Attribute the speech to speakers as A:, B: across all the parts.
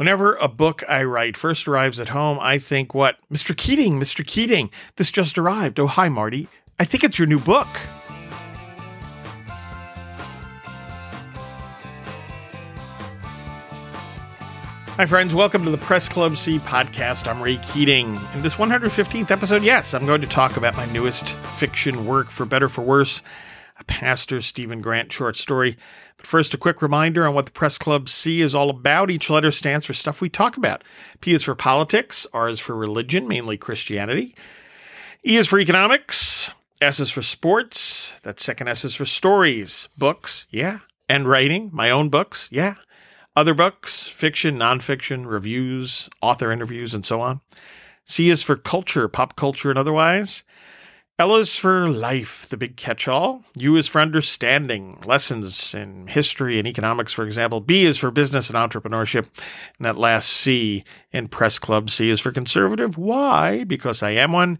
A: Whenever a book I write first arrives at home, I think, what? Mr. Keating, Mr. Keating, this just arrived. Oh, hi, Marty. I think it's your new book. Hi, friends. Welcome to the Press Club C podcast. I'm Ray Keating. In this 115th episode, yes, I'm going to talk about my newest fiction work, For Better For Worse, a Pastor Stephen Grant short story. But first, a quick reminder on what the Press Club C is all about. Each letter stands for stuff we talk about. P is for politics, R is for religion, mainly Christianity. E is for economics, S is for sports, that second S is for stories, books, yeah, and writing, my own books, yeah. Other books, fiction, nonfiction, reviews, author interviews, and so on. C is for culture, pop culture, and otherwise. L is for life, the big catch all. U is for understanding, lessons in history and economics, for example. B is for business and entrepreneurship. And that last C in Press Club C is for conservative. Why? Because I am one.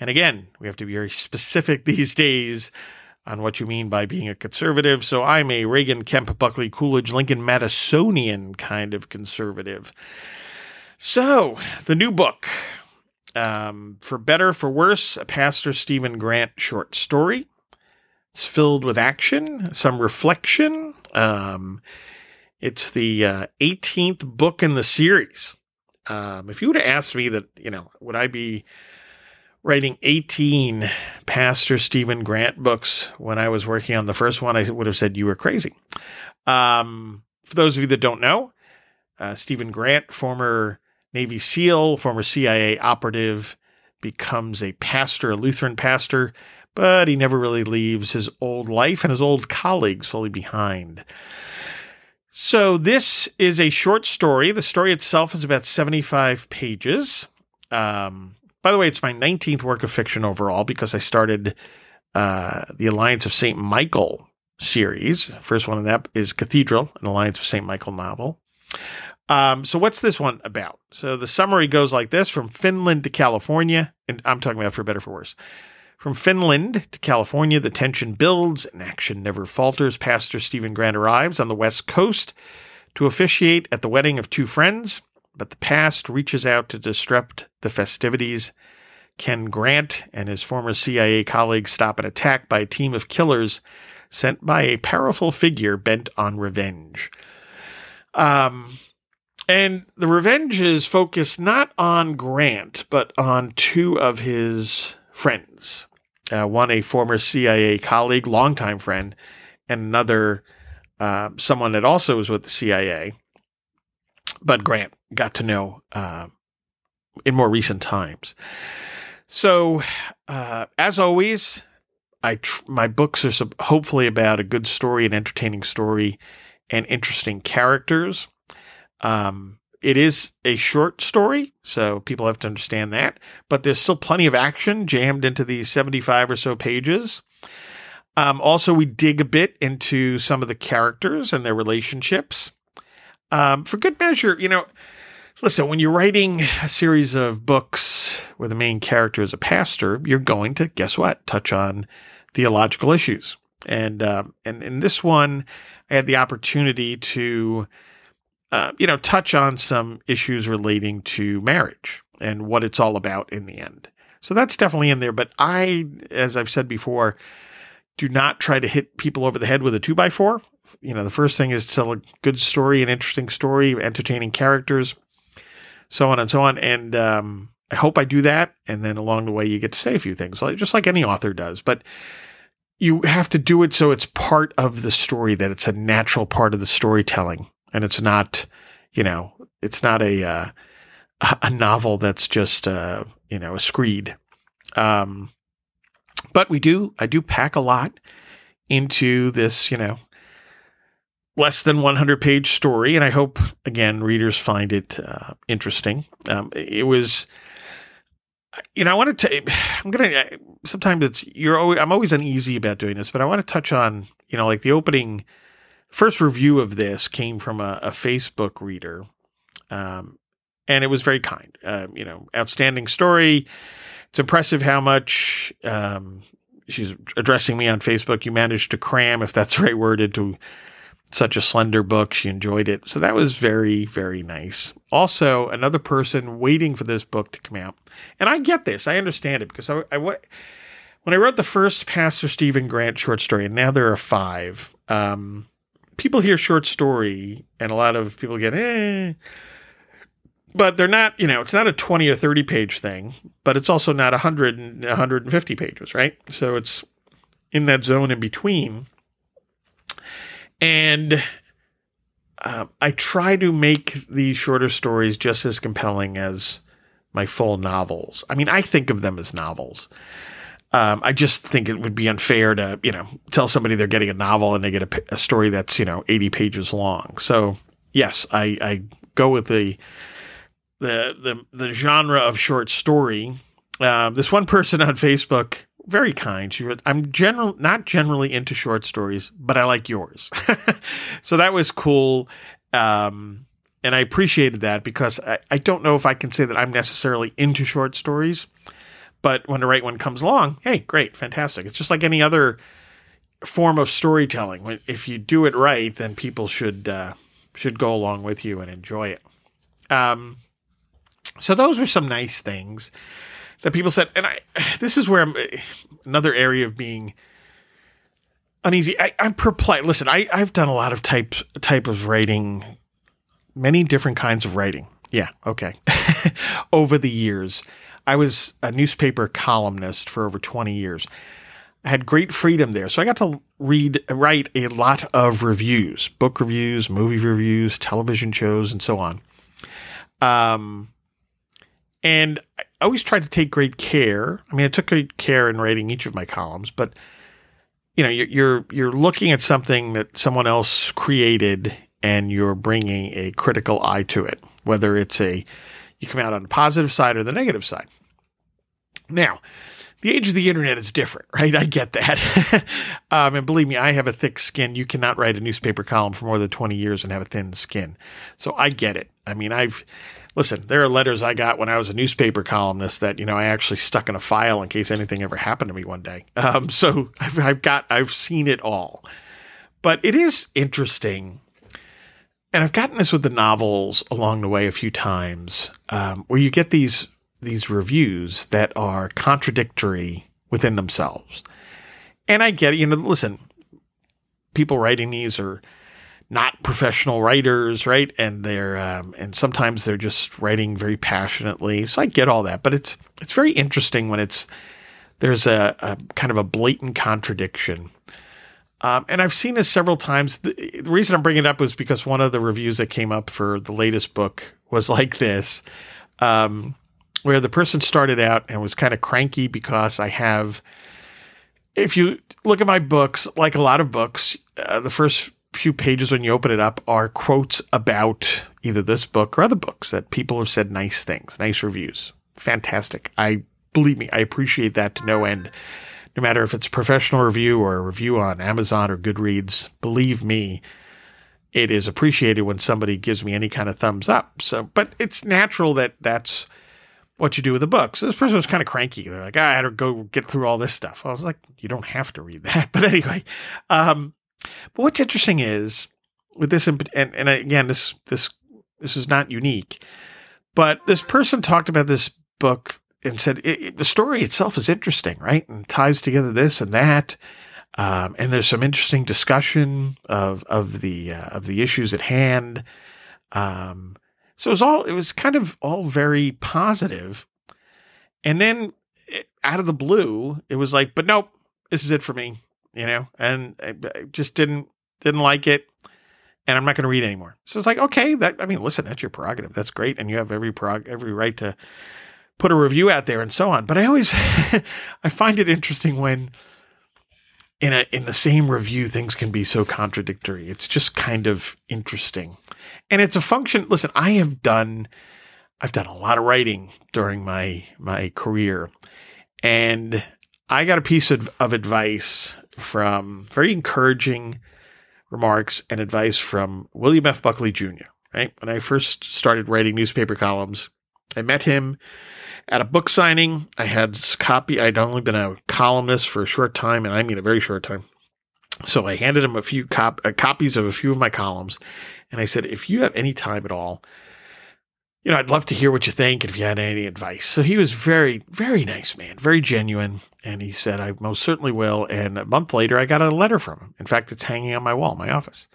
A: And again, we have to be very specific these days on what you mean by being a conservative. So I'm a Reagan, Kemp, Buckley, Coolidge, Lincoln, Madisonian kind of conservative. So, the new book, um, for better, for worse, a Pastor Stephen Grant short story. It's filled with action, some reflection. Um, it's the uh, 18th book in the series. Um, if you would have asked me that, you know, would I be writing 18 Pastor Stephen Grant books when I was working on the first one, I would have said you were crazy. Um, for those of you that don't know, uh, Stephen Grant, former Navy SEAL, former CIA operative, becomes a pastor, a Lutheran pastor, but he never really leaves his old life and his old colleagues fully behind. So, this is a short story. The story itself is about 75 pages. Um, by the way, it's my 19th work of fiction overall because I started uh, the Alliance of St. Michael series. First one of that is Cathedral, an Alliance of St. Michael novel. Um, so what's this one about? So the summary goes like this: From Finland to California, and I'm talking about for better for worse. From Finland to California, the tension builds and action never falters. Pastor Stephen Grant arrives on the West Coast to officiate at the wedding of two friends, but the past reaches out to disrupt the festivities. Ken Grant and his former CIA colleagues stop an attack by a team of killers sent by a powerful figure bent on revenge. Um, and the revenge is focused not on Grant, but on two of his friends. Uh, one, a former CIA colleague, longtime friend, and another, uh, someone that also was with the CIA, but Grant got to know uh, in more recent times. So, uh, as always, I tr- my books are sub- hopefully about a good story, an entertaining story, and interesting characters. Um, it is a short story, so people have to understand that, but there's still plenty of action jammed into these 75 or so pages. Um, also, we dig a bit into some of the characters and their relationships. Um, for good measure, you know, listen, when you're writing a series of books where the main character is a pastor, you're going to, guess what, touch on theological issues. And, um, and in this one, I had the opportunity to uh, you know, touch on some issues relating to marriage and what it's all about in the end. So that's definitely in there. But I, as I've said before, do not try to hit people over the head with a two by four. You know, the first thing is to tell a good story, an interesting story, entertaining characters, so on and so on. And um, I hope I do that. And then along the way, you get to say a few things, just like any author does. But you have to do it so it's part of the story, that it's a natural part of the storytelling and it's not, you know, it's not a uh, a novel that's just uh, you know a screed. Um, but we do, I do pack a lot into this, you know, less than 100 page story, and I hope again readers find it uh, interesting. Um, it was. You know, I want to. I'm gonna. Sometimes it's you're. Always, I'm always uneasy about doing this, but I want to touch on. You know, like the opening first review of this came from a, a Facebook reader, um, and it was very kind. Uh, you know, outstanding story. It's impressive how much um, she's addressing me on Facebook. You managed to cram, if that's the right word, into such a slender book. She enjoyed it. So that was very, very nice. Also, another person waiting for this book to come out. And I get this, I understand it because I, I when I wrote the first Pastor Stephen Grant short story, and now there are five, um, people hear short story, and a lot of people get, eh. But they're not, you know, it's not a 20 or 30 page thing, but it's also not 100 and 150 pages, right? So it's in that zone in between. And uh, I try to make these shorter stories just as compelling as my full novels. I mean, I think of them as novels. Um, I just think it would be unfair to, you know, tell somebody they're getting a novel and they get a, a story that's, you know, 80 pages long. So, yes, I, I go with the, the, the, the genre of short story. Um, this one person on Facebook very kind. She wrote, I'm general not generally into short stories, but I like yours. so that was cool. Um, and I appreciated that because I, I don't know if I can say that I'm necessarily into short stories, but when the right one comes along, hey, great, fantastic. It's just like any other form of storytelling. If you do it right, then people should uh, should go along with you and enjoy it. Um, so those are some nice things that people said, and I, this is where I'm another area of being uneasy. I, am perplexed. Listen, I, I've done a lot of types type of writing, many different kinds of writing. Yeah, okay. over the years, I was a newspaper columnist for over 20 years. I had great freedom there, so I got to read, write a lot of reviews, book reviews, movie reviews, television shows, and so on. Um, and I always tried to take great care. I mean, I took great care in writing each of my columns, but you know, you're you're, you're looking at something that someone else created, and you're bringing a critical eye to it, whether it's a you come out on the positive side or the negative side. Now, the age of the internet is different, right? I get that. um, and believe me, I have a thick skin. You cannot write a newspaper column for more than 20 years and have a thin skin. So I get it. I mean, I've listen, there are letters I got when I was a newspaper columnist that, you know, I actually stuck in a file in case anything ever happened to me one day. Um, so I've, I've got, I've seen it all. But it is interesting. And I've gotten this with the novels along the way a few times, um, where you get these these reviews that are contradictory within themselves. And I get it, you know, listen, people writing these are not professional writers, right? And they're um, and sometimes they're just writing very passionately. So I get all that, but it's it's very interesting when it's there's a, a kind of a blatant contradiction. Um, and I've seen this several times. The, the, reason I'm bringing it up was because one of the reviews that came up for the latest book was like this, um, where the person started out and was kind of cranky because I have. If you look at my books, like a lot of books, uh, the first few pages when you open it up are quotes about either this book or other books that people have said nice things, nice reviews. Fantastic. I believe me, I appreciate that to no end. No matter if it's a professional review or a review on Amazon or Goodreads, believe me, it is appreciated when somebody gives me any kind of thumbs up. So, but it's natural that that's what you do with the book. So this person was kind of cranky. They're like, I had to go get through all this stuff. I was like, you don't have to read that. But anyway, um, but what's interesting is with this, and, and again, this this this is not unique, but this person talked about this book and said it, it, the story itself is interesting, right, and ties together this and that. Um, and there's some interesting discussion of of the uh, of the issues at hand. Um, so it was all it was kind of all very positive, and then it, out of the blue, it was like, but nope, this is it for me you know, and I just didn't didn't like it, and I'm not going to read anymore. So it's like, okay, that I mean, listen, that's your prerogative. That's great, and you have every prog every right to put a review out there and so on. But I always I find it interesting when in a in the same review things can be so contradictory. It's just kind of interesting. And it's a function listen, I have done I've done a lot of writing during my my career. And I got a piece of, of advice from very encouraging remarks and advice from William F. Buckley Jr. Right when I first started writing newspaper columns, I met him at a book signing. I had copy. I'd only been a columnist for a short time, and I mean a very short time. So I handed him a few cop- uh, copies of a few of my columns, and I said, if you have any time at all, you know, I'd love to hear what you think and if you had any advice. So he was very, very nice man, very genuine. And he said, I most certainly will. And a month later, I got a letter from him. In fact, it's hanging on my wall, my office.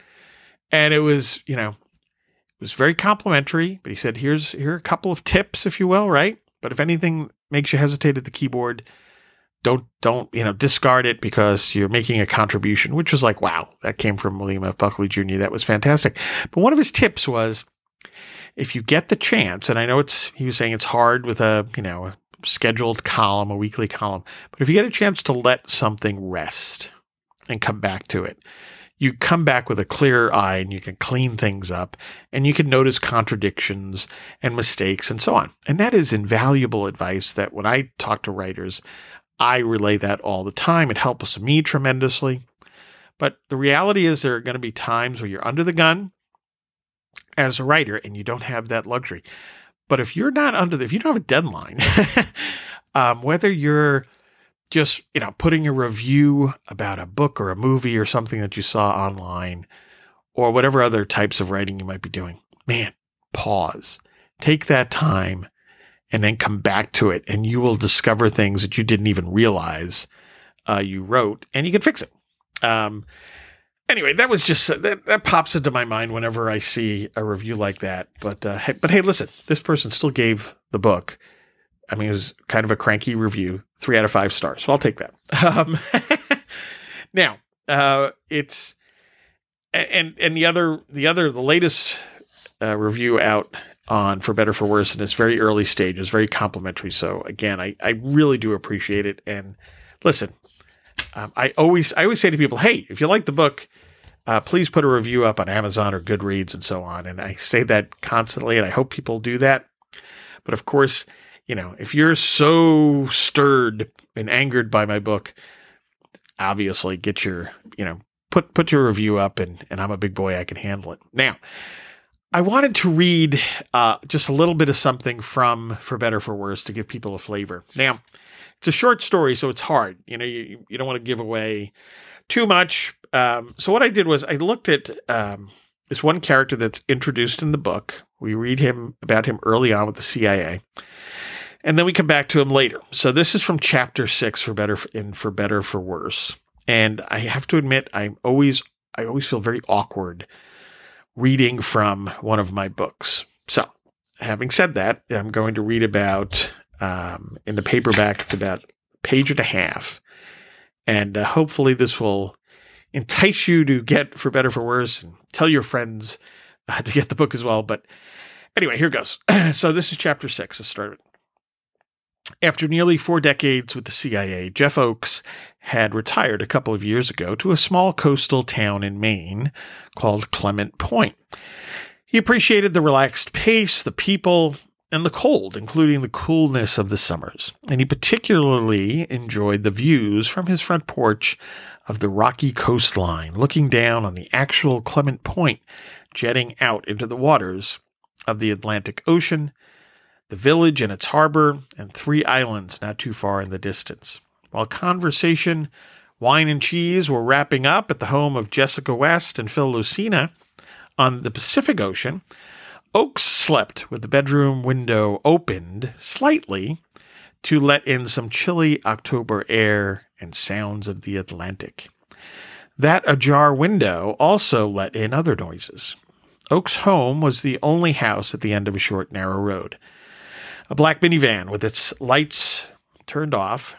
A: And it was, you know, was very complimentary, but he said, here's, here are a couple of tips, if you will, right? But if anything makes you hesitate at the keyboard, don't, don't, you know, discard it because you're making a contribution, which was like, wow, that came from William F. Buckley Jr. That was fantastic. But one of his tips was, if you get the chance, and I know it's, he was saying it's hard with a, you know, a scheduled column, a weekly column, but if you get a chance to let something rest and come back to it, you come back with a clear eye and you can clean things up and you can notice contradictions and mistakes and so on. And that is invaluable advice that when I talk to writers, I relay that all the time. It helps me tremendously. But the reality is, there are going to be times where you're under the gun as a writer and you don't have that luxury. But if you're not under the, if you don't have a deadline, um, whether you're just, you know, putting a review about a book or a movie or something that you saw online or whatever other types of writing you might be doing, man, pause, take that time and then come back to it and you will discover things that you didn't even realize uh, you wrote and you can fix it. Um, anyway, that was just that, that pops into my mind whenever I see a review like that. But uh, hey, but hey, listen, this person still gave the book. I mean, it was kind of a cranky review, three out of five stars. So I'll take that. Um, now, uh, it's and and the other the other the latest uh, review out on for better for worse and its very early stage. It's very complimentary. So again, I I really do appreciate it. And listen, um, I always I always say to people, hey, if you like the book, uh, please put a review up on Amazon or Goodreads and so on. And I say that constantly, and I hope people do that. But of course, you know, if you're so stirred and angered by my book, obviously get your, you know, put put your review up, and and I'm a big boy, I can handle it. Now, I wanted to read uh, just a little bit of something from For Better for Worse to give people a flavor. Now, it's a short story, so it's hard. You know, you, you don't want to give away too much. Um, so what I did was I looked at um, this one character that's introduced in the book. We read him about him early on with the CIA, and then we come back to him later. So this is from chapter six for better and for better for worse. And I have to admit, I'm always I always feel very awkward reading from one of my books. So having said that, I'm going to read about um, in the paperback, it's about a page and a half. And uh, hopefully, this will entice you to get For Better for Worse and tell your friends uh, to get the book as well. But anyway, here goes. so, this is chapter six. Let's start it. After nearly four decades with the CIA, Jeff Oakes had retired a couple of years ago to a small coastal town in Maine called Clement Point. He appreciated the relaxed pace, the people, and the cold, including the coolness of the summers. And he particularly enjoyed the views from his front porch of the rocky coastline, looking down on the actual Clement Point jetting out into the waters of the Atlantic Ocean, the village and its harbor, and three islands not too far in the distance. While conversation, wine, and cheese were wrapping up at the home of Jessica West and Phil Lucina on the Pacific Ocean, Oakes slept with the bedroom window opened slightly to let in some chilly October air and sounds of the Atlantic. That ajar window also let in other noises. Oakes' home was the only house at the end of a short, narrow road. A black minivan with its lights turned off.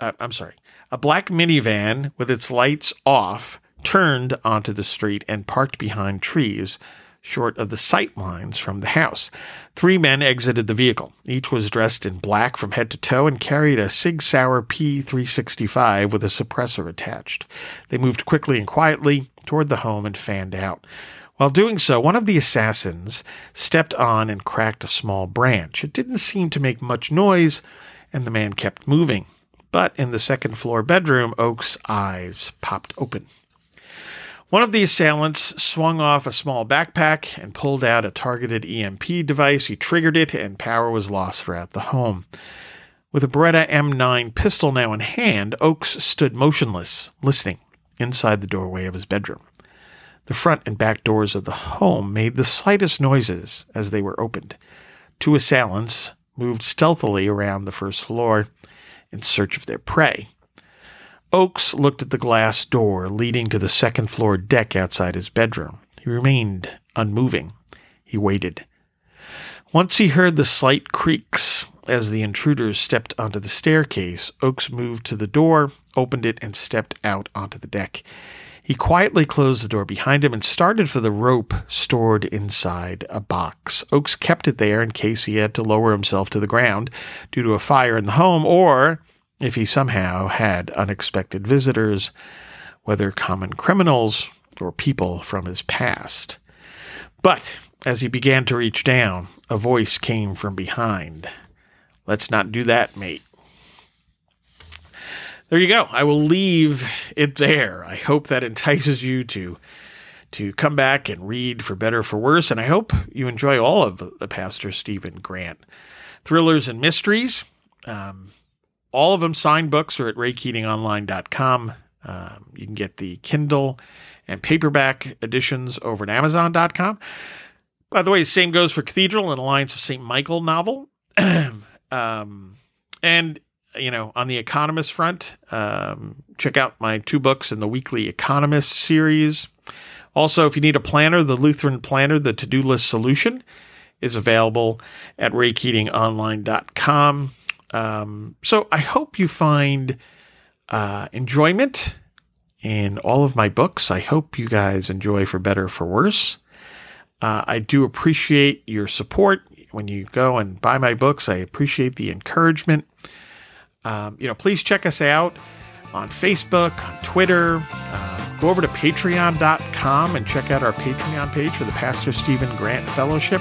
A: Uh, I'm sorry. A black minivan with its lights off turned onto the street and parked behind trees short of the sight lines from the house. Three men exited the vehicle. Each was dressed in black from head to toe and carried a Sig Sauer P365 with a suppressor attached. They moved quickly and quietly toward the home and fanned out. While doing so, one of the assassins stepped on and cracked a small branch. It didn't seem to make much noise, and the man kept moving. But in the second floor bedroom, Oakes' eyes popped open. One of the assailants swung off a small backpack and pulled out a targeted EMP device. He triggered it, and power was lost throughout the home. With a Beretta M9 pistol now in hand, Oakes stood motionless, listening. inside the doorway of his bedroom. The front and back doors of the home made the slightest noises as they were opened. Two assailants moved stealthily around the first floor in search of their prey. Oakes looked at the glass door leading to the second floor deck outside his bedroom. He remained unmoving. He waited. Once he heard the slight creaks as the intruders stepped onto the staircase, Oakes moved to the door, opened it, and stepped out onto the deck. He quietly closed the door behind him and started for the rope stored inside a box. Oakes kept it there in case he had to lower himself to the ground due to a fire in the home or if he somehow had unexpected visitors, whether common criminals or people from his past. But as he began to reach down, a voice came from behind. Let's not do that, mate. There you go. I will leave it there. I hope that entices you to to come back and read for better for worse and I hope you enjoy all of the Pastor Stephen Grant thrillers and mysteries. Um, all of them signed books are at raykeatingonline.com. Um, you can get the Kindle and paperback editions over at amazon.com. By the way, same goes for Cathedral and Alliance of St. Michael novel. um, and, you know, on the Economist front, um, check out my two books in the Weekly Economist series. Also, if you need a planner, the Lutheran Planner, the to do list solution, is available at raykeatingonline.com. Um, so I hope you find uh, enjoyment in all of my books. I hope you guys enjoy for better for worse. Uh, I do appreciate your support when you go and buy my books. I appreciate the encouragement. Um, you know, please check us out on Facebook, on Twitter. Uh, go over to patreon.com and check out our Patreon page for the Pastor Stephen Grant Fellowship.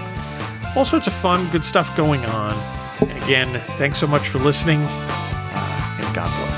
A: All sorts of fun, good stuff going on. And again, thanks so much for listening, uh, and God bless.